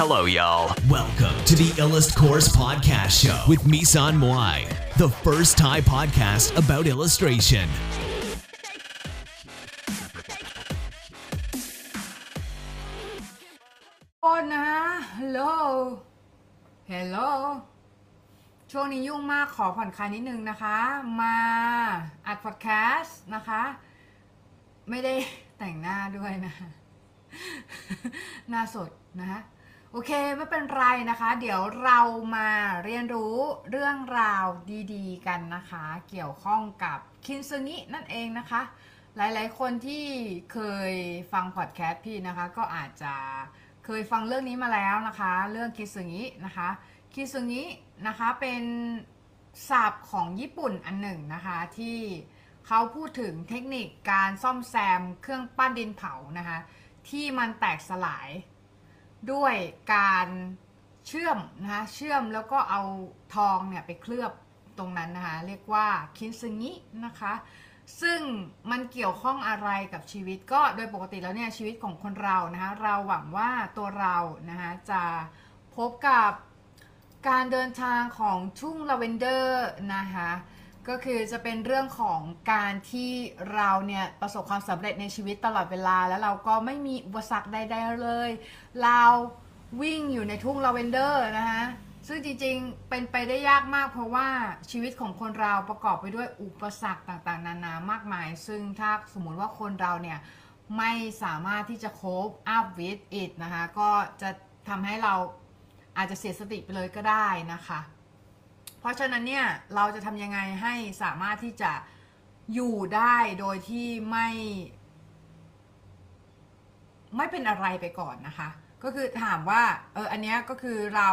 Hello, y'all. Welcome to the Illust Course Podcast Show with Misan Moai, the first Thai podcast about illustration. โอนนะฮัลโหลฮัลโหลช่วงนี้ยุ่งมากขอผ่อนคลายนิดนึงนะคะ มาอัดพอดแคสต์นะคะ ไม่ได้แต่งหน้าด้วยนะคะหน้าสดนะคะ โอเคไม่เป็นไรนะคะ เดี๋ยวเรามาเรียนรู้เรื่องราวดีๆ กันนะคะ เกี่ยวข้องกับคินซึงินั่นเองนะคะ หลายๆ คนที่เคยฟังพอดแคสต์พี่นะคะ ก็อาจจะเคยฟังเรื่องนี้มาแล้วนะคะ เรื่องคิซึงินะคะคิซึงินะคะเป็นศัพท์ของญี่ปุ่นอันหนึ่งนะคะที่เขาพูดถึงเทคนิคการซ่อมแซมเครื่องปั้นดินเผานะคะ ที่มันแตกสลาย ด้วยการเชื่อมนะคะเชื่อมแล้วก็เอาทองเนี่ยไปเคลือบตรงนั้นนะคะ เรียกว่าคินซึงินะคะ ซึ่งมันเกี่ยวข้องอะไรกับชีวิตก็โดยปกติแล้วเนี่ยชีวิตของคนเรานะคะเราหวังว่าตัวเรานะคะจะพบกับการเดินทางของทุ่งลาเวนเดอร์นะคะ ก็คือจะเป็นเรื่องของการที่เราเนี่ยประสบความสำเร็จในชีวิตตลอดเวลา แล้วเราก็ไม่มีอุปสรรคใดๆเลย เราวิ่งอยู่ในทุ่งลาเวนเดอร์นะคะซึ่งจริงๆ เป็นไปได้ยากมากเพราะว่าชีวิตของคนเราประกอบไปด้วยอุปสรรคต่างๆ นานามากมาย ซึ่งถ้าสมมุติว่าคนเราเนี่ยไม่สามารถที่จะ cope up with it นะคะ ก็จะทำให้เราอาจจะเสียสติไปเลยก็ได้นะคะ ราะฉะนั้นเนี่ยเราจะทำยังไงให้สามารถที่จะอยู่ได้โดยที่ไม่ ไม่เป็นอะไรไปก่อนนะคะ ก็คือถามว่าเอออันเนี้ยก็คือเรา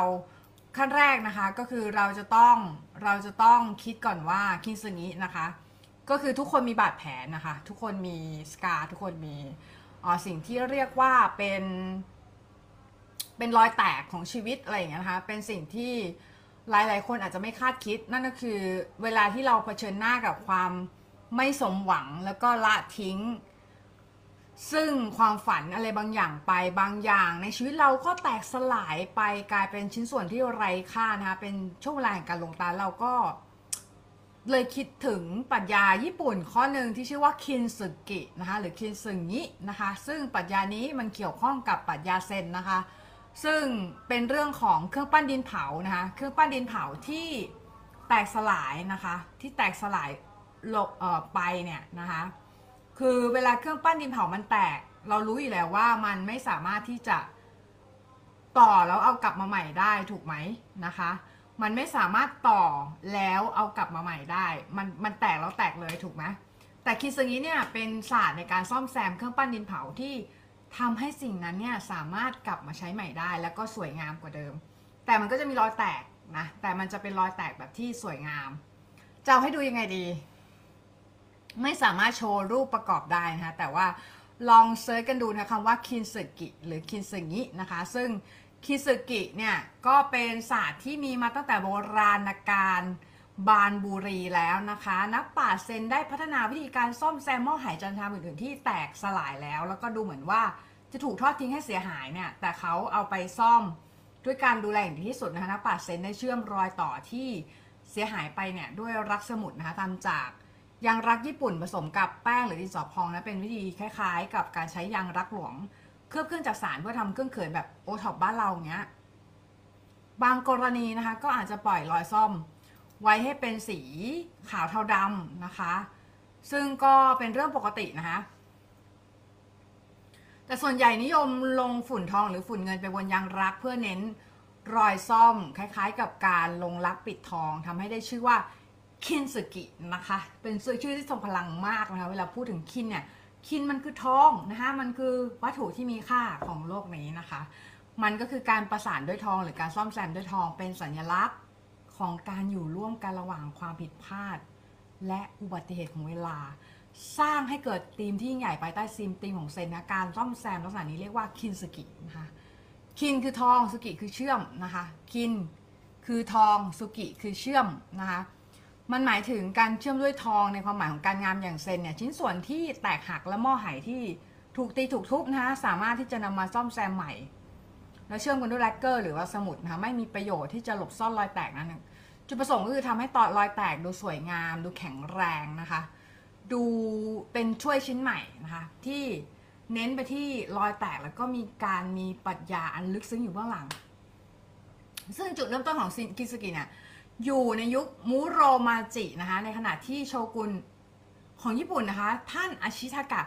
ขั้นแรกนะคะก็คือเราจะต้องเราจะต้องคิดก่อนว่าคิดสิ่งนี้นะคะ ก็คือทุกคนมีบาดแผลนะคะ ทุกคนมีสกาทุกคนมีอ๋อสิ่งที่เรียกว่าเป็น เป็นรอยแตกของชีวิตอะไรอย่างเงี้ยนะคะ เป็นสิ่งที่ หลายๆ คนอาจจะไม่คาดคิด นั่นก็คือเวลาที่เราเผชิญหน้ากับความไม่สมหวังแล้วก็ละทิ้ง ซึ่งความฝันอะไรบางอย่างไปบางอย่าง ในชีวิตเราก็แตกสลายไปกลายเป็นชิ้นส่วนที่ไร้ค่านะคะเป็นช่วงเวลาแห่งการลงตาเราก็เลยคิดถึงปรัชญาญี่ปุ่นข้อหนึ่งที่ชื่อว่าคินสึกินะคะหรือคินสึงินะคะ ซึ่งปรัชญานี้มันเกี่ยวข้องกับปรัชญาเซนนะคะ ซึ่งเป็นเรื่องของเครื่องปั้นดินเผานะคะ เครื่องปั้นดินเผาที่แตกสลายนะคะ ที่แตกสลายลงไปเนี่ยนะคะ คือเวลาเครื่องปั้นดินเผามันแตก เรารู้อยู่แล้วว่ามันไม่สามารถที่จะต่อแล้วเอากลับมาใหม่ได้ถูกไหมนะคะ มันไม่สามารถต่อแล้วเอากลับมาใหม่ได้ มันมันแตกแล้วแตกเลยถูกไหมแต่คินสึงิเนี่ยเป็นศาสตร์ในการซ่อมแซมเครื่องปั้นดินเผาที่ ทำให้สิ่งนั้นเนี่ยสามารถกลับมาใช้ใหม่ได้ แล้วก็สวยงามกว่าเดิม แต่มันก็จะมีรอยแตกนะแต่มันจะเป็นรอยแตกแบบที่สวยงามจะเอาให้ดูยังไงดี ไม่สามารถโชว์รูปประกอบได้นะคะแต่ว่าลอง search กันดูนะคำว่าคินสึกิหรือคินสึงินะคะ ซึ่งคินสึกิเนี่ยก็เป็นศาสตร์ที่มีมาตั้งแต่โบราณกาล บานบุรีแล้วนะคะ นักปราเซนได้พัฒนาวิธีการซ่อมแซมหม้อหายจันทรามอื่นๆที่แตกสลายแล้ว แล้วก็ดูเหมือนว่าจะถูกทอดทิ้งให้เสียหายเนี่ย แต่เขาเอาไปซ่อมด้วยการดูแลอย่างดีที่สุดนะคะนักปราเซนได้เชื่อมรอยต่อที่เสียหายไปเนี่ยด้วยรักสมุดนะคะทำจากยางรักญี่ปุ่นผสมกับแป้งหรือดินสอพองนะเป็นวิธีคล้ายๆ กับการใช้ยางรักหลวงเคลือบเครื่องจักสานเพื่อทำเครื่องเขินแบบโอท็อปบ้านเราเนี้ย บางกรณีนะคะ ก็อาจจะปล่อยรอยซ่อม ไว้ให้เป็นสีขาวเทาดำนะคะ ซึ่งก็เป็นเรื่องปกตินะคะแต่ส่วนใหญ่นิยมลงฝุ่นทองหรือฝุ่นเงินไปบนยางรักเพื่อเน้นรอยซ่อมคล้ายๆ กับการลงรักปิดทองทำให้ได้ชื่อว่าคินสึกินะคะ เป็นชื่อที่ทรงพลังมากนะคะเวลาพูดถึงคินเนี่ยคินมันคือทองนะคะมันคือวัตถุที่มีค่าของโลกนี้นะคะ มันก็คือการประสานด้วยทองหรือการซ่อมแซมด้วยทองเป็นสัญลักษณ์ ของการอยู่ร่วมกันระหว่างความผิดพลาด และอุบัติเหตุของเวลา สร้างให้เกิดธีมที่ยิ่งใหญ่ภายใต้ซีมธีมของเซนนะการซ่อมแซมลักษณะนี้เรียกว่าคินสึกินะคะคินคือทองสุกิคือเชื่อมนะคะคินคือทองสุกิคือเชื่อมนะคะมันหมายถึงการเชื่อมด้วยทองในความหมายของการงามอย่างเซนเนี่ยชิ้นส่วนที่แตกหักและหม้อไหที่ถูกตีถูกทุบนะคะสามารถที่จะนำมาซ่อมแซมใหม่ แล้วเชื่อมกันด้วยแลกเกอร์หรือว่าสมุดนะคะไม่มีประโยชน์ที่จะหลบซ่อนรอยแตกนั้น จุดประสงค์ก็คือทำให้ตอนรอยแตกดูสวยงาม ดูแข็งแรงนะคะ ดูเป็นช่วยชิ้นใหม่นะคะที่เน้นไปที่รอยแตกแล้วก็มีการมีปรัชญาอันลึกซึ้งอยู่เบื้องหลัง ซึ่งจุดเริ่มต้นของคิสกิเนี่ยอยู่ในยุคมูโรมาจินะคะในขณะที่โชกุนของญี่ปุ่นนะคะ ท่านอาชิทากะ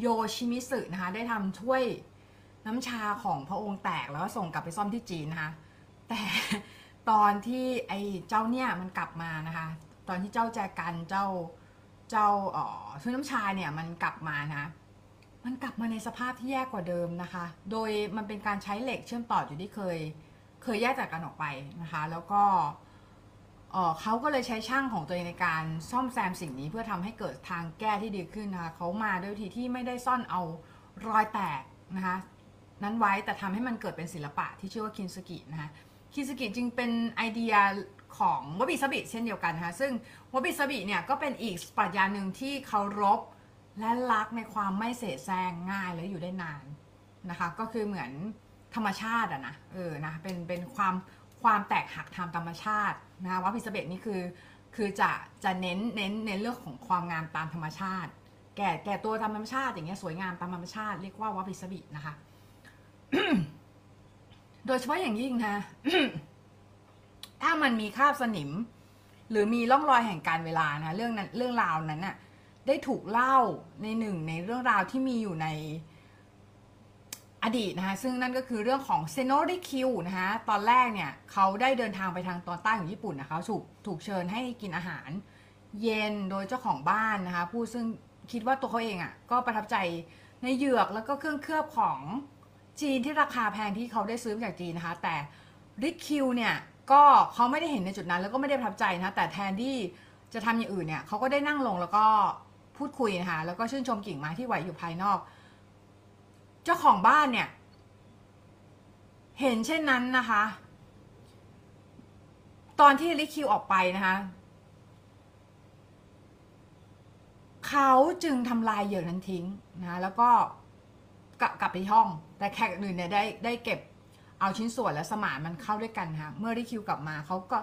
โยชิมิสึนะคะได้ทำถ้วยน้ำชาของพระองค์แตกแล้วก็ส่งกลับไปซ่อมที่จีนนะคะแต่ ตอนที่ไอ้เจ้าเนี่ยมันกลับมานะคะ ตอนที่เจ้าแจกันเจ้าเจ้าอ๋อถ้วยน้ำชาเนี่ยมันกลับมานะ มันกลับมาในสภาพที่แย่กว่าเดิมนะคะ โดยมันเป็นการใช้เหล็กเชื่อมต่ออยู่ที่เคย เคยแยกจากกันออกไปนะคะ แล้วก็เเขาก็เลยใช้ช่างของตัวเองในการซ่อมแซมสิ่งนี้เพื่อทำให้เกิดทางแก้ที่ดีขึ้นนะคะเขามาด้วยวิธีที่ไม่ได้ซ่อนเอารอยแตกนะคะนั้นไว้แต่ทำให้มันเกิดเป็นศิลปะที่ชื่อว่าคินสกินะคะ คิสกิจึงเป็นไอเดียของวบิสบิเช่นเดียวกันนะคะซึ่งวบิสบิเนี่ยก็เป็นอีกปรัชญาหนึ่งที่เคารพและรักในความไม่เสแสร้งง่ายและอยู่ได้นานนะคะ ก็คือเหมือนธรรมชาติอะนะเออนะเป็นเป็นความความแตกหักทางธรรมชาตินะคะวบิสบินี่คือคือจะจะเน้นเน้นเน้นเรื่องของความงามตามธรรมชาติ แก่แก่ตัวตามธรรมชาติอย่างเงี้ยสวยงามตามธรรมชาติเรียกว่าวบิสบินะคะ โดยเฉพาะอย่างยิ่งนะถ้ามันมีคราบสนิม หรือมีร่องรอยแห่งการเวลานะเรื่องนั้นเรื่องราวนั้นน่ะ ได้ถูกเล่าในหนึ่งในเรื่องราวที่มีอยู่ในอดีตนะคะซึ่งนั่นก็คือเรื่องของเซโนริคิวนะคะตอนแรกเนี่ยเขาได้เดินทางไปทางตอนใต้ของญี่ปุ่นนะคะถูกถูกเชิญให้กินอาหาร เย็นโดยเจ้าของบ้านนะคะผู้ซึ่งคิดว่าตัวเขาเองอะ่ะก็ประทับใจในเหยือกแล้วก็เครื่องเคลือบของ จีนที่ราคาแพงที่เขาได้ซื้อมาจากจีนนะคะ แต่ริคิวเนี่ยก็เขาไม่ได้เห็นในจุดนั้น แล้วก็ไม่ได้ประทับใจนะแต่แทนที่จะทำอย่างอื่นเนี่ยเขาก็ได้นั่งลงแล้วก็พูดคุยนะคะแล้วก็ชื่นชมกิ่งไม้ที่ไหวอยู่ภายนอก เจ้าของบ้านเนี่ย เห็นเช่นนั้นนะคะ ตอนที่ริคิวออกไปนะคะเขาจึงทำลายเหยื่อนั้นทิ้งนะแล้วก็กลับกลับไปห้อง แต่แขกอื่นเนี่ยได้ได้เก็บเอาชิ้นส่วนและสมานมันเข้าด้วยกันค่ะเมื่อริคิวกลับมาเขาก็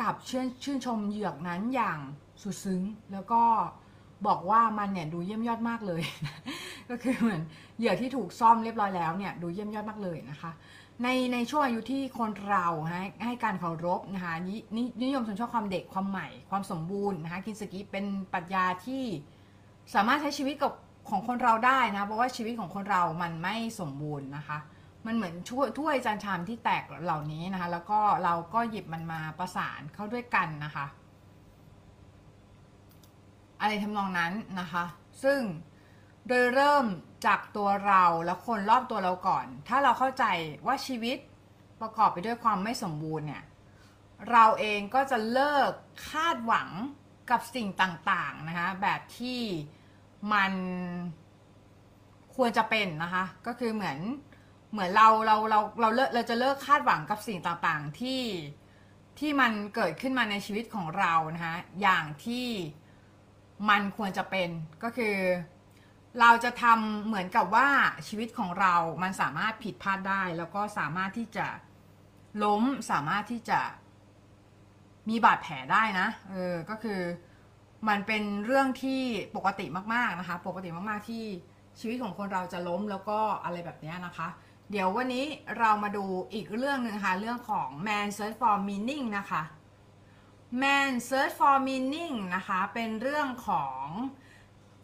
กลับชื่นชื่นชมเหยือกนั้นอย่างสุดซึ้ง แล้วก็บอกว่ามันเนี่ยดูเยี่ยมยอดมากเลย ก็คือเหมือนเหยื่อที่ถูกซ่อมเรียบร้อยแล้วเนี่ยดูเยี่ยมยอดมากเลยนะคะ ในในช่วงอายุที่คนเราให้ให้การเคารพนะคะนนนิยมชมชอบความเด็กความใหม่ความสมบูรณ์นะคะกินสกิเป็นปรัชญาที่สามารถใช้ชีวิตกับ ของคนเราได้นะ เพราะว่าชีวิตของคนเรามันไม่สมบูรณ์นะคะ มันเหมือนช่วยถ้วยจานชามที่แตกเหล่านี้นะคะ แล้วก็เราก็หยิบมันมาประสานเข้าด้วยกันนะคะ อะไรทำนองนั้นนะคะ ซึ่งโดยเริ่มจากตัวเราและคนรอบตัวเราก่อน ถ้าเราเข้าใจว่าชีวิตประกอบไปด้วยความไม่สมบูรณ์เนี่ย เราเองก็จะเลิกคาดหวังกับสิ่งต่างๆนะคะ แบบที่ มันควรจะเป็นนะคะ ก็คือเหมือนเหมือนเราเราเราเราเลิกเราจะเลิกคาดหวังกับสิ่งต่างๆที่ที่มันเกิดขึ้นมาในชีวิตของเรานะคะอย่างที่มันควรจะเป็นก็คือ เราจะทำเหมือนกับว่าชีวิตของเรา มันสามารถผิดพลาดได้ แล้วก็สามารถที่จะล้มสามารถที่จะมีบาดแผลได้นะเออก็คือ มันเป็นเรื่องที่ปกติมากๆนะคะ ปกติมากๆที่ชีวิตของคนเราจะล้มแล้วก็อะไรแบบนี้นะคะ เดี๋ยววันนี้เรามาดูอีกเรื่องหนึ่งค่ะ เรื่องของ man search for meaning นะคะ man search for meaning นะคะ เป็นเรื่องของ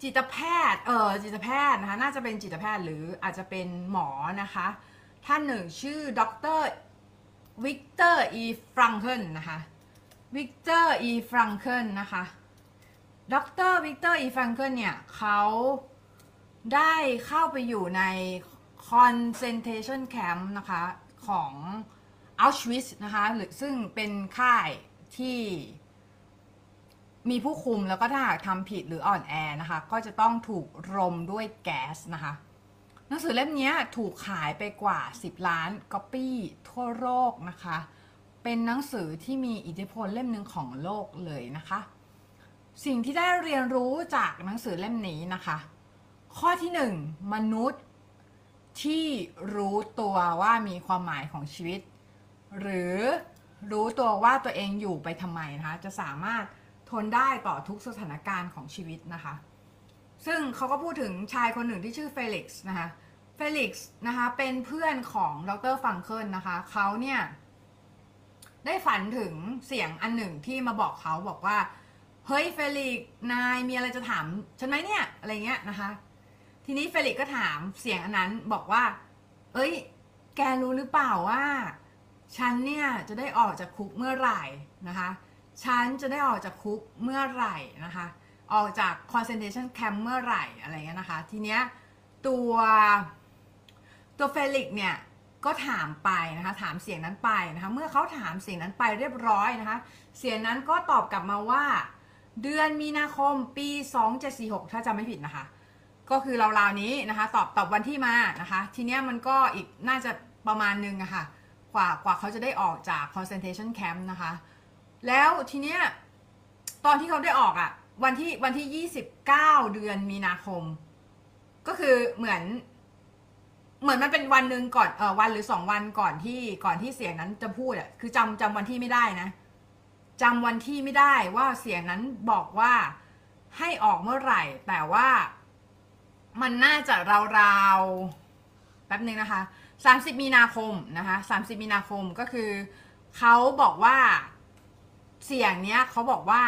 จิตแพทย์ เออจิตแพทย์นะคะ น่าจะเป็นจิตแพทย์หรืออาจจะเป็นหมอนะคะ ท่านหนึ่งชื่อดรวิกเตอร์อีฟรังเคิลนะคะ วิกเตอร์อีฟรังเคิลนะคะ ดรวิกเตอร์อีฟรังเคิลเนี่ยเขาได้เข้าไปอยู่ใน concentration camp นะคะของ Auschwitz นะคะหรือซึ่งเป็นค่ายที่มีผู้คุมแล้วก็ถ้าหากทำผิดหรืออ่อนแอนะคะ ก็จะต้องถูกรมด้วยแก๊สนะคะหนังสือเล่มนี้ถูกขายไปกว่า 10 ล้านก๊อปปี้ทั่วโลกนะคะ เป็นหนังสือที่มีอิทธิพลเล่มหนึ่งของโลกเลยนะคะ สิ่งที่ได้เรียนรู้จากหนังสือเล่มนี้นะคะ ข้อที่หนึ่งมนุษย์ที่รู้ตัวว่ามีความหมายของชีวิต หรือรู้ตัวว่าตัวเองอยู่ไปทำไมนะคะ จะสามารถทนได้ต่อทุกสถานการณ์ของชีวิตนะคะ ซึ่งเขาก็พูดถึงชายคนหนึ่งที่ชื่อเฟลิกซ์นะคะ เฟลิกซ์นะคะเป็นเพื่อนของดรฟรังเคิลนะคะ เขาเนี่ยได้ฝันถึงเสียงอันหนึ่งที่มาบอกเขาบอกว่า เฮ้ยเฟลิกซ์นายมีอะไรจะถามฉันไหมเนี่ยอะไรเงี้ยนะคะ ทีนี้เฟลิกซ์ก็ถามเสียงอันนั้นบอกว่า เอ้ย แกรู้หรือเปล่าว่า ฉันเนี่ยจะได้ออกจากคุกเมื่อไหร่นะคะ ฉันจะได้ออกจากคุกเมื่อไหร่นะคะ ออกจาก concentration camp เมื่อไหร่อะไรเงี้ยนะคะ ทีเนี้ยตัวตัวเฟลิกเนี่ยก็ถามไปนะคะถามเสียงนั้นไปนะคะ เมื่อเขาถามเสียงนั้นไปเรียบร้อยนะคะ เสียงนั้นก็ตอบกลับมาว่า เดือนมีนาคมปี 2746 ถ้าจำไม่ผิดนะคะ ก็คือราวๆนี้นะคะ ตอบตอบวันที่มานะคะ ทีเนี้ยมันก็อีกน่าจะประมาณนึงอะค่ะกว่ากว่าเขาจะได้ออกจาก concentration camp นะคะ แล้วทีเนี้ยตอนที่เขาได้ออกอะวันที่วันที่ 29 เดือนมีนาคม ก็คือเหมือน เหมือนมันเป็นวันหนึ่งก่อนเออวันหรือสองวันก่อนที่ก่อนที่เสียงนั้นจะพูดอะคือจำจำวันที่ไม่ได้นะ จำวันที่ไม่ได้ว่าเสียงนั้นบอกว่าให้ออกเมื่อไหร่ แต่ว่ามันน่าจะราวๆแป๊บนึงนะคะ 30 มีนาคมนะคะ 30 มีนาคมก็คือเขาบอกว่าเสียงเนี้ยเขาบอกว่า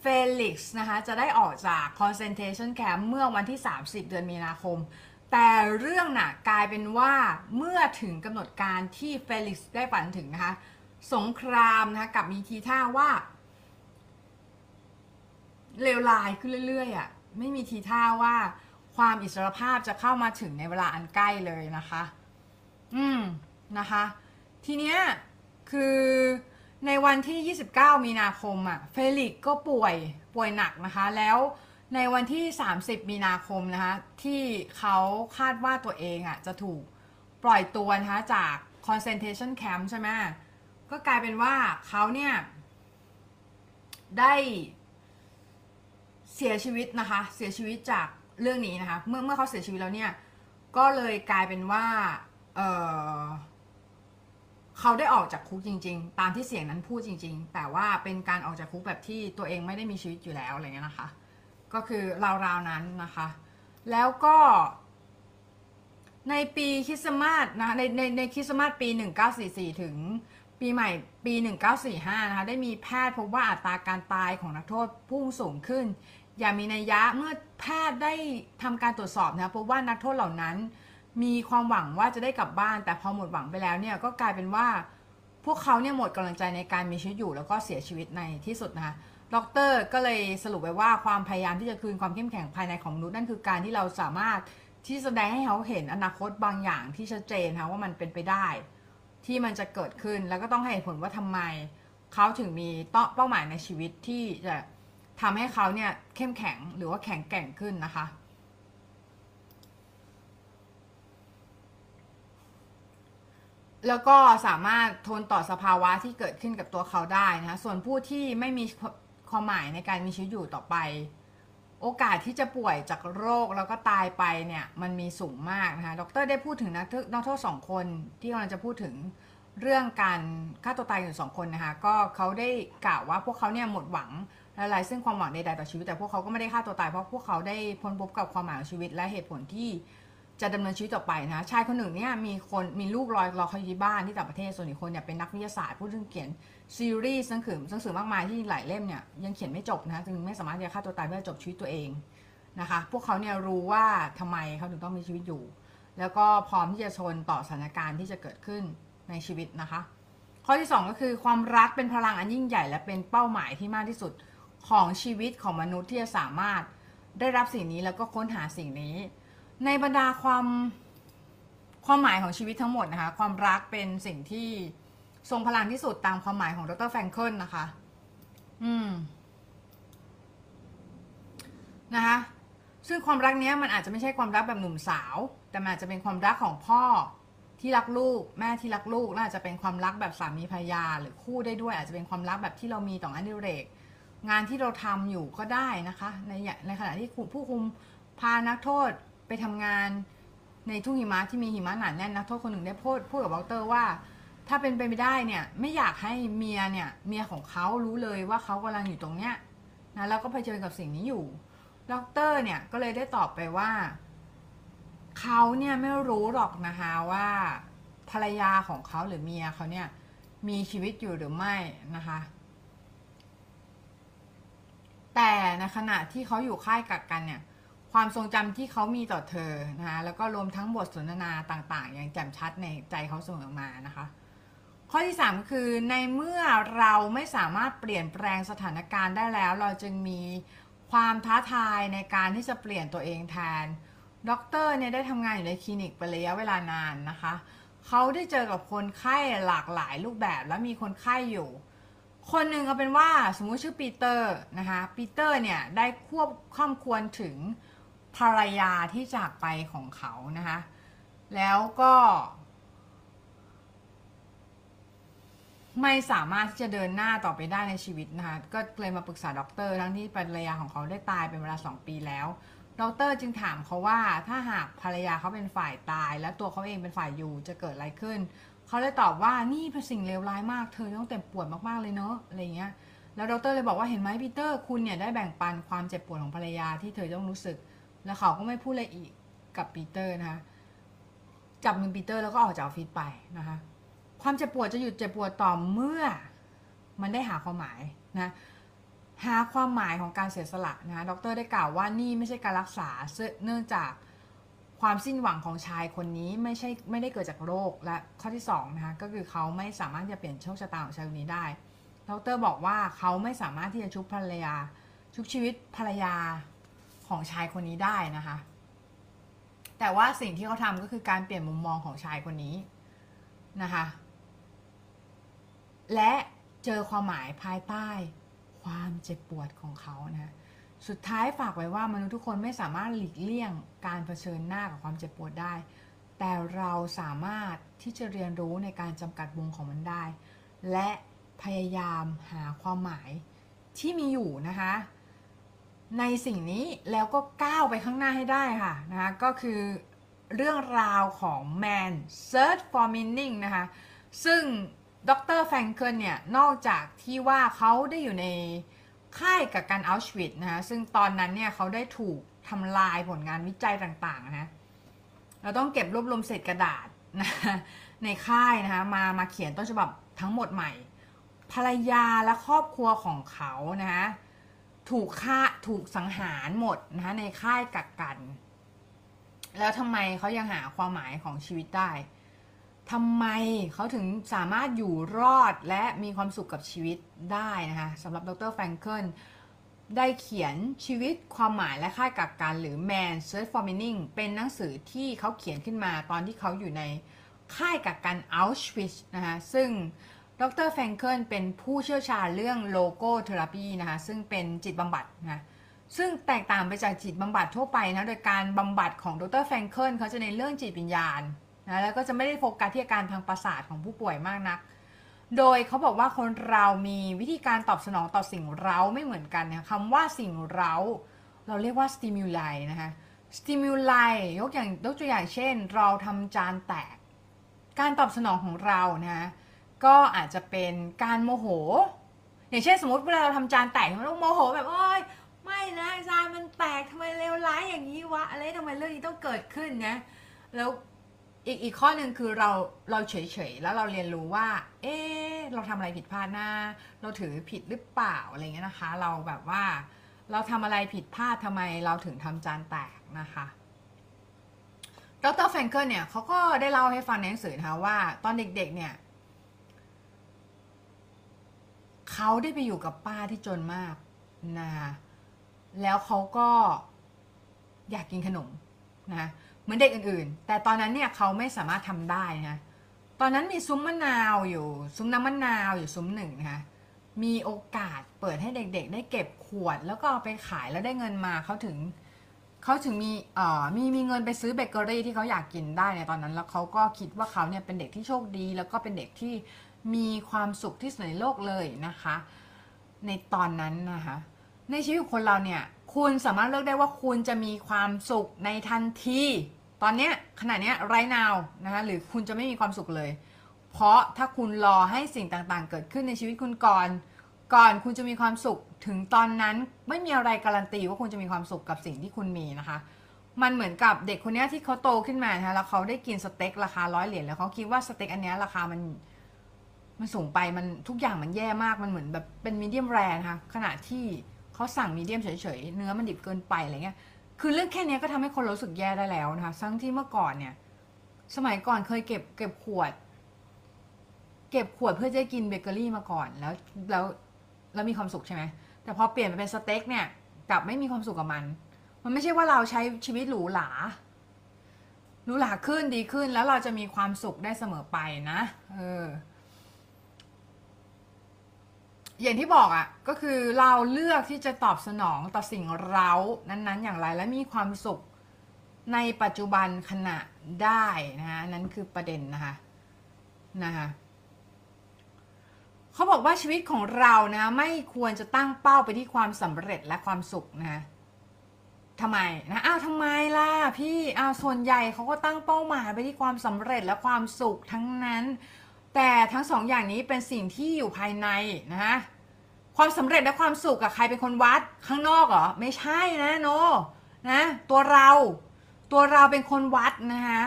เฟลิกซ์นะคะจะได้ออกจาก concentration camp เมื่อวันที่ 30 เดือนมีนาคม แต่เรื่องน่ะกลายเป็นว่าเมื่อถึงกำหนดการที่เฟลิกซ์ได้ฝันถึงนะคะ สงครามนะคะกับมีทีท่าว่าเลวร้ายขึ้นเรื่อยๆอะไม่มีทีท่าว่าความอิสรภาพจะเข้ามาถึงในเวลาอันใกล้เลยนะคะ อืมนะคะ ทีเนี้ยคือในวันที่ 29 มีนาคมอะเฟลิกก็ป่วยป่วยหนักนะคะ แล้วในวันที่ 30 มีนาคมนะคะ ที่เขาคาดว่าตัวเองอะจะถูกปล่อยตัวนะคะจาก concentration camp ใช่ไหม ก็กลายเป็นว่าเขาเนี่ย ได้เสียชีวิตนะคะ เสียชีวิตจากเรื่องนี้นะคะ เมื่อเมื่อเขาเสียชีวิตแล้วเนี่ย ก็เลยกลายเป็นว่า เออเขาได้ออกจากคุกจริง ๆ ตามที่เสียงนั้นพูดจริง ๆ แต่ว่าเป็นการออกจากคุกแบบที่ตัวเองไม่ได้มีชีวิตอยู่แล้วอะไรเงี้ยนะคะ ก็คือราวๆนั้นนะคะ แล้วก็ในปีคริสต์มาสนะในในในคริสต์มาสปี 1944 ถึง ปีใหม่ปี 1945 นะคะ ได้มีแพทย์พบว่าอัตราการตายของนักโทษพุ่งสูงขึ้น อย่างมีนัยยะเมื่อแพทย์ได้ทำการตรวจสอบนะคะพบว่านักโทษเหล่านั้น มีความหวังว่าจะได้กลับบ้าน แต่พอหมดหวังไปแล้วเนี่ยก็กลายเป็นว่า พวกเขาเนี่ยหมดกำลังใจในการมีชีวิตอยู่แล้วก็เสียชีวิตในที่สุดนะคะด็อกเตอร์ก็เลยสรุปไว้ว่าความพยายามที่จะคืนความเข้มแข็งภายในของมนุษย์นั่นคือการที่เราสามารถที่แสดงให้เขาเห็นอนาคตบางอย่างที่ชัดเจนนะว่ามันเป็นไปได้ ที่มันจะเกิดขึ้นแล้วก็ต้องให้เหตุผลว่าทำไมเขาถึงมีเป้าหมายในชีวิตที่จะทำให้เขาเนี่ยเข้มแข็งหรือว่าแข็งแกร่งขึ้นนะคะแล้วก็สามารถทนต่อสภาวะที่เกิดขึ้นกับตัวเขาได้นะคะ ส่วนผู้ที่ไม่มีความหมายในการมีชีวิตอยู่ต่อไป โอกาสที่จะป่วยจากโรคแล้วก็ตายไปเนี่ยมันมีสูงมากนะคะ ดรได้พูดถึงนักนักโทษสองคนที่กำลังจะพูดถึงเรื่องการฆ่าตัวตายอยู่สองคนนะคะ ก็เขาได้กล่าวว่าพวกเขาเนี่ยหมดหวังอะไรซึ่งความหวังใดๆต่อชีวิต แต่พวกเขาก็ไม่ได้ฆ่าตัวตายเพราะพวกเขาได้พ้นพบกับความหมายของชีวิตและเหตุผลที่ จะดำเนินชีวิตต่อไปนะชายคนหนึ่งเนี่ยมีคนมีลูกรอยรอเขาอยู่ที่บ้านที่ต่างประเทศส่วนอีกคนเนี่ยเป็นนักวิทยาศาสตร์ผู้ซึ่งเขียนซีรีส์หนังสือหนังสือมากมายที่หลายเล่มเนี่ยยังเขียนไม่จบนะจึงไม่สามารถจะฆ่าตัวตายเพื่อจบชีวิตตัวเองนะคะพวกเขาเนี่ยรู้ว่าทำไมเขาถึงต้องมีชีวิตอยู่ แล้วก็พร้อมที่จะชนต่อสถานการณ์ที่จะเกิดขึ้นในชีวิตนะคะ ข้อที่ 2 ก็คือความรักเป็นพลังอันยิ่งใหญ่ และเป็นเป้าหมายที่มากที่สุดของชีวิตของมนุษย์ที่จะสามารถได้รับสิ่งนี้แล้วก็ค้นหาสิ่งนี้ ในบรรดาความความหมายของชีวิตทั้งหมดนะคะ ความรักเป็นสิ่งที่ทรงพลังที่สุดตามความหมายของดรแฟรงเคิลนะคะ อืม นะคะ ซึ่งความรักเนี้ยมันอาจจะไม่ใช่ความรักแบบหนุ่มสาว แต่มันอาจจะเป็นความรักของพ่อที่รักลูก แม่ที่รักลูกและอาจะเป็นความรักแบบสามีภรรยา หรือคู่ได้ด้วย อาจจะเป็นความรักแบบที่เรามีต่องานดิเรก งานที่เราทำอยู่ก็ได้นะคะ ในในขณะที่ผู้คุมพานักโทษ ไปทำงานในทุ่งหิมะที่มีหิมะหนาแน่นนักโทษคนหนึ่งได้พูดพูดกับด็อกเตอร์ว่า ถ้าเป็นไปไม่ได้เนี่ยไม่อยากให้เมียเนี่ยเมียของเขารู้เลยว่าเขากำลังอยู่ตรงเนี้ยนะแล้วก็เผชิญกับสิ่งนี้อยู่ด็อกเตอร์เนี่ยก็เลยได้ตอบไปว่าเขาเนี่ยไม่รู้หรอกนะคะว่าภรรยาของเขาหรือเมียเขาเนี่ยมีชีวิตอยู่หรือไม่นะคะ แต่ในขณะที่เขาอยู่ค่ายกักกันเนี่ย ความทรงจำที่เขามีต่อเธอนะคะแล้วก็รวมทั้งบทสนทนาต่างๆ อย่างแจ่มชัดในใจเขาเสมอมานะคะ ข้อที่3คือในเมื่อเราไม่สามารถเปลี่ยนแปลงสถานการณ์ได้แล้ว เราจึงมีความท้าทายในการที่จะเปลี่ยนตัวเองแทนด็อกเตอร์เนี่ยได้ทำงานอยู่ในคลินิกเป็นระยะเวลานานนะคะ เขาได้เจอกับคนไข้หลากหลายรูปแบบและมีคนไข้อยู่ คนหนึ่งเอาเป็นว่าสมมุติชื่อปีเตอร์นะคะปีเตอร์เนี่ยได้ควบคร่ำครวญถึง ภรรยาที่จากไปของเขานะคะ แล้วก็ ไม่สามารถที่จะเดินหน้าต่อไปได้ในชีวิตนะคะ ก็เลยมาปรึกษาด็อกเตอร์ทั้งที่ภรรยาของเขาได้ตายเป็นเวลา2ปีแล้วด็อกเตอร์จึงถามเขาว่าถ้าหากภรรยาเขาเป็นฝ่ายตาย และตัวเขาเองเป็นฝ่ายอยู่จะเกิดอะไรขึ้น เขาเลยตอบว่านี่เป็นสิ่งเลวร้ายมากเธอต้องเจ็บปวดมากๆเลยเนอะอะไรเงี้ยแล้วดรเลยบอกว่าเห็นไหมปีเตอร์คุณเนี่ยได้แบ่งปันความเจ็บปวดของภรรยาที่เธอต้องรู้สึก แล้วเขาก็ไม่พูดอะไรอีกกับปีเตอร์นะคะจับมือปีเตอร์แล้วก็ออกจากออฟฟิศไปนะคะ ความเจ็บปวดจะหยุดเจ็บปวดต่อเมื่อมันได้หาความหมายนะหาความหมายของการเสียสละนะคะดรได้กล่าวว่านี่ไม่ใช่การรักษาเนื่องจากความสิ้นหวังของชายคนนี้ไม่ใช่ไม่ได้เกิดจากโรคและข้อที่สองนะคะก็คือเขาไม่สามารถจะเปลี่ยนโชคชะตาของชายคนนี้ได้ดรบอกว่าเขาไม่สามารถที่จะชุบภรรยาชุบชีวิตภรรยา ของชายคนนี้ได้นะคะ แต่ว่าสิ่งที่เขาทำก็คือการเปลี่ยนมุมมองของชายคนนี้นะคะ และเจอความหมายภายใต้ความเจ็บปวดของเขานะสุดท้ายฝากไว้ว่ามนุษย์ทุกคนไม่สามารถหลีกเลี่ยงการเผชิญหน้ากับความเจ็บปวดได้ แต่เราสามารถที่จะเรียนรู้ในการจำกัดวงของมันได้ และพยายามหาความหมายที่มีอยู่นะคะ ในสิ่งนี้แล้วก็ก้าวไปข้างหน้าให้ได้ค่ะนะคะก็คือเรื่องราวของ Man Search for Meaning นะคะซึ่งดรแฟรงเกิลเนี่ย นอกจากที่ว่าเขาได้อยู่ในค่ายกับการอัลชวิตนะคะซึ่งตอนนั้นเนี่ยเขาได้ถูกทำลายผลงานวิจัยต่างๆนะเราต้องเก็บรวบรวมเศษกระดาษนะในค่ายนะคะมามาเขียนต้นฉบับทั้งหมดใหม่ ภรรยาและครอบครัวของเขานะคะ ถูกฆ่าถูกสังหารหมดนะคะในค่ายกักกัน แล้วทำไมเขายังหาความหมายของชีวิตได้ทำไมเขาถึงสามารถอยู่รอดและมีความสุขกับชีวิตได้นะคะสำหรับดรแฟรงเกิลได้เขียนชีวิตความหมายและค่ายกักกันหรือ Man's Search for Meaning เป็นหนังสือที่เขาเขียนขึ้นมาตอนที่เขาอยู่ในค่ายกักกัน Auschwitz นะคะซึ่ง ดรแฟรงเกิลเป็นผู้เชี่ยวชาญเรื่อง logotherapy นะคะซึ่งเป็นจิตบำบัดนะซึ่งแตกต่างไปจากจิตบำบัดทั่วไปนะโดยการบำบัดของดรแฟรงเกิลเขาจะในเรื่องจิตวิญญาณนะแล้วก็จะไม่ได้โฟกัสที่อาการทางประสาทของผู้ป่วยมากนัก โดยเขาบอกว่าคนเรามีวิธีการตอบสนองต่อสิ่งเร้าไม่เหมือนกันนะคำว่าสิ่งเร้า เราเรียกว่า stimuli นะคะ stimuli ยกอย่างยกตัวอย่างเช่น เราทำจานแตก การตอบสนองของเรานะ ก็อาจจะเป็นการโมโห อย่างเช่นสมมติเวลาเราทำจานแตกเราโมโหแบบโอ้ยไม่นะจานมันแตกทำไมเลวร้ายอย่างนี้วะอะไรทำไมเรื่องนี้ต้องเกิดขึ้นนะแล้วอีกอีกข้อหนึ่งคือเราเราเฉยๆแล้วเราเรียนรู้ว่า เอ๊เราทำอะไรผิดพลาดหน้า เราถือผิดหรือเปล่าอะไรเงี้ยนะคะ เราแบบว่า เราทำอะไรผิดพลาดทำไมเราถึงทำจานแตกนะคะดรแฟรงเกิลเนี่ยเขาก็ได้เล่าให้ฟังในหนังสือนะคะว่าตอนเด็กๆเนี่ย เขาได้ไปอยู่กับป้าที่จนมากนะคะแล้วเขาก็อยากกินขนมนะเหมือนเด็กอื่นๆ แต่ตอนนั้นเนี่ยเขาไม่สามารถทำได้นะตอนนั้นมีซุ้มมะนาวอยู่ ซุ้มน้ำมะนาวอยู่ซุ้มหนึ่งนะคะมีโอกาสเปิดให้เด็กๆ ได้เก็บขวด แล้วก็เอาไปขายแล้วได้เงินมาเขาถึงเขาถึงมีเอ่อมีมีเงินไปซื้อเบเกอรี่ที่เขาอยากกินได้ในตอนนั้น แล้วเขาก็คิดว่าเขาเนี่ยเป็นเด็กที่โชคดี แล้วก็เป็นเด็กที่ มีความสุขที่สุดในโลกเลยนะคะ ในตอนนั้นนะคะ ในชีวิตคนเราเนี่ยคุณสามารถเลือกได้ว่าคุณจะมีความสุขในทันที ตอนเนี้ยขณะเนี้ยไรนาวนะคะหรือคุณจะไม่มีความสุขเลย เพราะถ้าคุณรอให้สิ่งต่างๆ เกิดขึ้นในชีวิตคุณก่อน ก่อนคุณจะมีความสุขถึงตอนนั้นไม่มีอะไรการันตีว่าคุณจะมีความสุขกับสิ่งที่คุณมีนะคะ มันเหมือนกับเด็กคนนี้ที่เขาโตขึ้นมานะคะแล้วเขาได้กินสเต็กราคาร้อยเหรียญแล้วเขาคิดว่าสเต็กอันนี้ราคามัน มันสูงไปมันทุกอย่างมันแย่มากมันเหมือนแบบเป็นมีเดียมแรนะคะขณะที่เขาสั่งมีเดียมเฉยๆ เนื้อมันดิบเกินไปอะไรเงี้ยคือเรื่องแค่นี้ก็ทำให้คนรู้สึกแย่ได้แล้วนะคะทั้งที่เมื่อก่อนเนี่ย สมัยก่อนเคยเก็บเก็บขวด เก็บขวดเพื่อจะกินเบเกอรี่มาก่อนแล้วแล้วแล้วมีความสุขใช่ไหมแต่พอเปลี่ยนมาเป็นสเต็กเนี่ยกลับไม่มีความสุขกับมัน มันไม่ใช่ว่าเราใช้ชีวิตหรูหราหรูหราขึ้นดีขึ้นแล้วเราจะมีความสุขได้เสมอไปนะ เออ อย่างที่บอกอะ่ะก็คือเราเลือกที่จะตอบสนองต่อสิ่งเร้านั้นๆ อย่างไรและมีความสุขในปัจจุบันขณะได้นะคะนั่นคือประเด็นนะคะนะคะเขาบอกว่าชีวิตของเรานะไม่ควรจะตั้งเป้าไปที่ความสำเร็จและความสุขนะคะทำไมนะอ้าวทำไมล่ะพี่อ้าวส่วนใหญ่เขาก็ตั้งเป้าหมายไปที่ความสำเร็จและความสุขทั้งนั้น แต่ทั้งสองอย่างนี้เป็นสิ่งที่อยู่ภายในนะฮะความสำเร็จและความสุขกับใครเป็นคนวัดข้างนอกเหรอไม่ใช่นะโนนะตัวเราตัวเราเป็นคนวัดนะคะ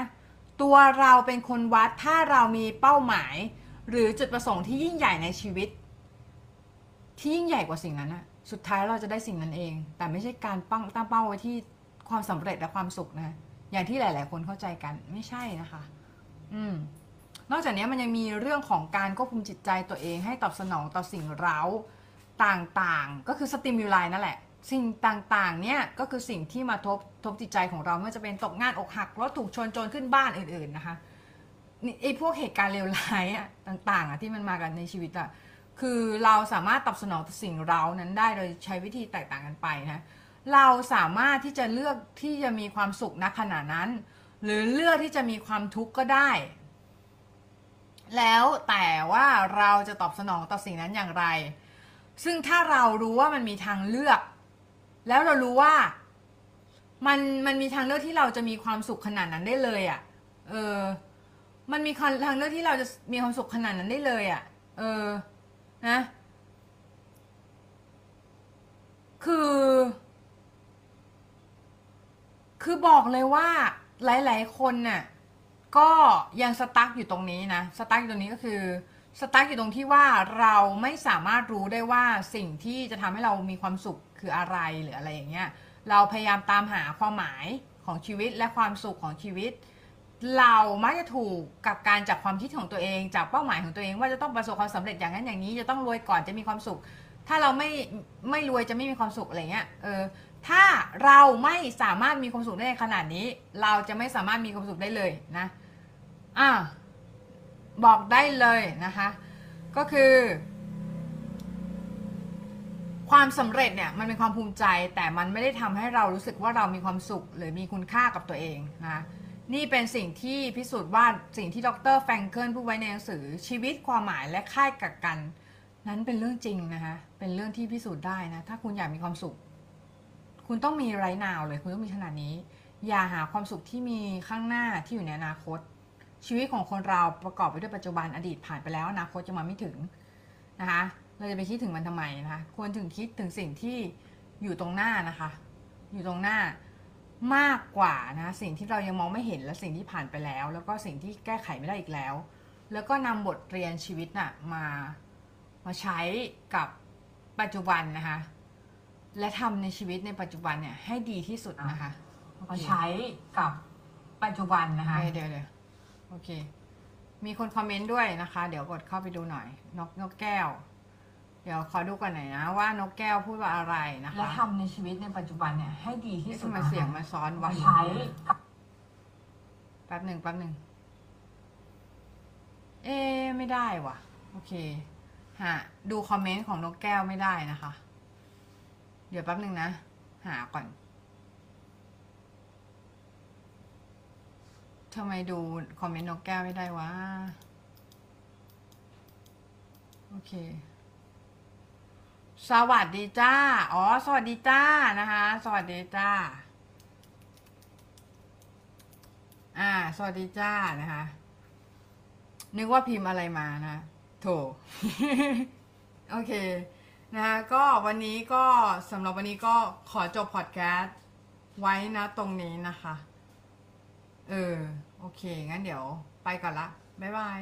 ตัวเราเป็นคนวัดถ้าเรามีเป้าหมาย หรือจุดประสงค์ที่ยิ่งใหญ่ในชีวิต ที่ยิ่งใหญ่กว่าสิ่งนั้นนะสุดท้ายเราจะได้สิ่งนั้นเอง แต่ไม่ใช่การตั้งตั้งเป้าไว้ที่ความสำเร็จและความสุขนะ อย่างที่หลาย ๆ คนเข้าใจกันไม่ใช่นะคะ อืม นอกจากนี้มันยังมีเรื่องของการควบคุมจิตใจตัวเองให้ตอบสนองต่อสิ่งเร้าต่างๆ ก็คือสติมิวไลนั่นแหละ สิ่งต่างๆ เนี่ยก็คือสิ่งที่มาทบทบจิตใจของเราไม่ว่าจะเป็นตกงานอกหักรถถูกชนจนขึ้นบ้านอื่นๆนะคะนี่ไอ้พวกเหตุการณ์เลวร้ายอะต่างๆอะที่มันมากันในชีวิตอะคือเราสามารถตอบสนองต่อสิ่งเรานั้นได้โดยใช้วิธีแตกต่างกันไปนะเราสามารถที่จะเลือกที่จะมีความสุขณขณะนั้น หรือเลือกที่จะมีความทุกข์ก็ได้ แล้วแต่ว่าเราจะตอบสนองต่อสิ่งนั้นอย่างไร ซึ่งถ้าเรารู้ว่ามันมีทางเลือก แล้วเรารู้ว่ามันมันมีทางเลือกที่เราจะมีความสุขขนาดนั้นได้เลยอะ่ะ เออ มันมีทางเลือกที่เราจะมีความสุขขนาดนั้นได้เลยอะ่ะ เออ นะ คือ คือบอกเลยว่าหลาย ๆ คนน่ะ ก็ยังสตั๊กอยู่ตรงนี้นะสตั๊กอยู่ตรงนี้ก็คือสตั๊กอยู่ตรงที่ว่าเราไม่สามารถรู้ได้ว่าสิ่งที่จะทำให้เรามีความสุขคืออะไรหรืออะไรอย่างเงี้ยเราพยายามตามหาความหมายของชีวิตและความสุขของชีวิต เรามักจะถูกกับการจากความคิดของตัวเอง จากเป้าหมายของตัวเอง ว่าจะต้องประสบความสำเร็จอย่างนั้นอย่างนี้จะต้องรวยก่อนจะมีความสุข ถ้าเราไม่ไม่รวยจะไม่มีความสุขอะไรเงี้ยเออ ถ้าเราไม่สามารถมีความสุขได้ในขนาดนี้ เราจะไม่สามารถมีความสุขได้เลยนะอ่าบอกได้เลยนะคะ ก็คือ ความสำเร็จเนี่ยมันเป็นความภูมิใจ แต่มันไม่ได้ทำให้เรารู้สึกว่าเรามีความสุข หรือมีคุณค่ากับตัวเองนะคะนี่เป็นสิ่งที่พิสูจน์ว่าสิ่งที่ดรแฟรงเกิลพูดไว้ในหนังสือชีวิตความหมายและค่ายกักกัน นั้นเป็นเรื่องจริงนะคะเป็นเรื่องที่พิสูจน์ได้นะถ้าคุณอยากมีความสุข คุณต้องมีไรนาวเลยคุณต้องมีขนาดนี้ อย่าหาความสุขที่มีข้างหน้าที่อยู่ในอนาคต ชีวิตของคนเราประกอบไปด้วยปัจจุบันอดีตผ่านไปแล้วอนาคตจะมาไม่ถึงนะคะ เราจะไปคิดถึงมันทำไมนะคะควรถึงคิดถึงสิ่งที่อยู่ตรงหน้านะคะ อยู่ตรงหน้ามากกว่านะสิ่งที่เรายังมองไม่เห็นและสิ่งที่ผ่านไปแล้ว แล้วก็สิ่งที่แก้ไขไม่ได้อีกแล้ว แล้วก็นำบทเรียนชีวิตน่ะมามาใช้กับปัจจุบันนะคะ และทำในชีวิตในปัจจุบันเนี่ยให้ดีที่สุดนะคะ มาใช้กับปัจจุบันนะคะ เดี๋ยวเดี๋ยวโอเค มีคนคอมเมนต์ด้วยนะคะ เดี๋ยวกดเข้าไปดูหน่อย นกนกแก้ว เดี๋ยวขอดูก่อนหน่อยนะ ว่านกแก้วพูดว่าอะไรนะคะ และทำในชีวิตในปัจจุบันเนี่ยให้ดีที่ที่สุสุดดมาเสียงมาซ้อนวะใช้แป๊บหนึ่งแป๊บหนึ่ง เอ๊ะไม่ได้ว่ะ โอเคหาดูคอมเมนต์ของนกแก้วไม่ได้นะคะ เดี๋ยวแป๊บหนึ่งนะ หาก่อนทำไมดูคอมเมนต์นกแก้วไม่ได้วะ โอเค สวัสดีจ้า อ๋อ สวัสดีจ้านะคะ สวัสดีจ้า อ่า สวัสดีจ้านะคะ นึกว่าพิมพ์อะไรมานะ โถ โอเค นะคะก็วันนี้ก็สำหรับวันนี้ก็ขอจบพอดแคสต์ไว้นะตรงนี้นะคะ เออ โอเค งั้นเดี๋ยวไปก่อนละ บ๊ายบาย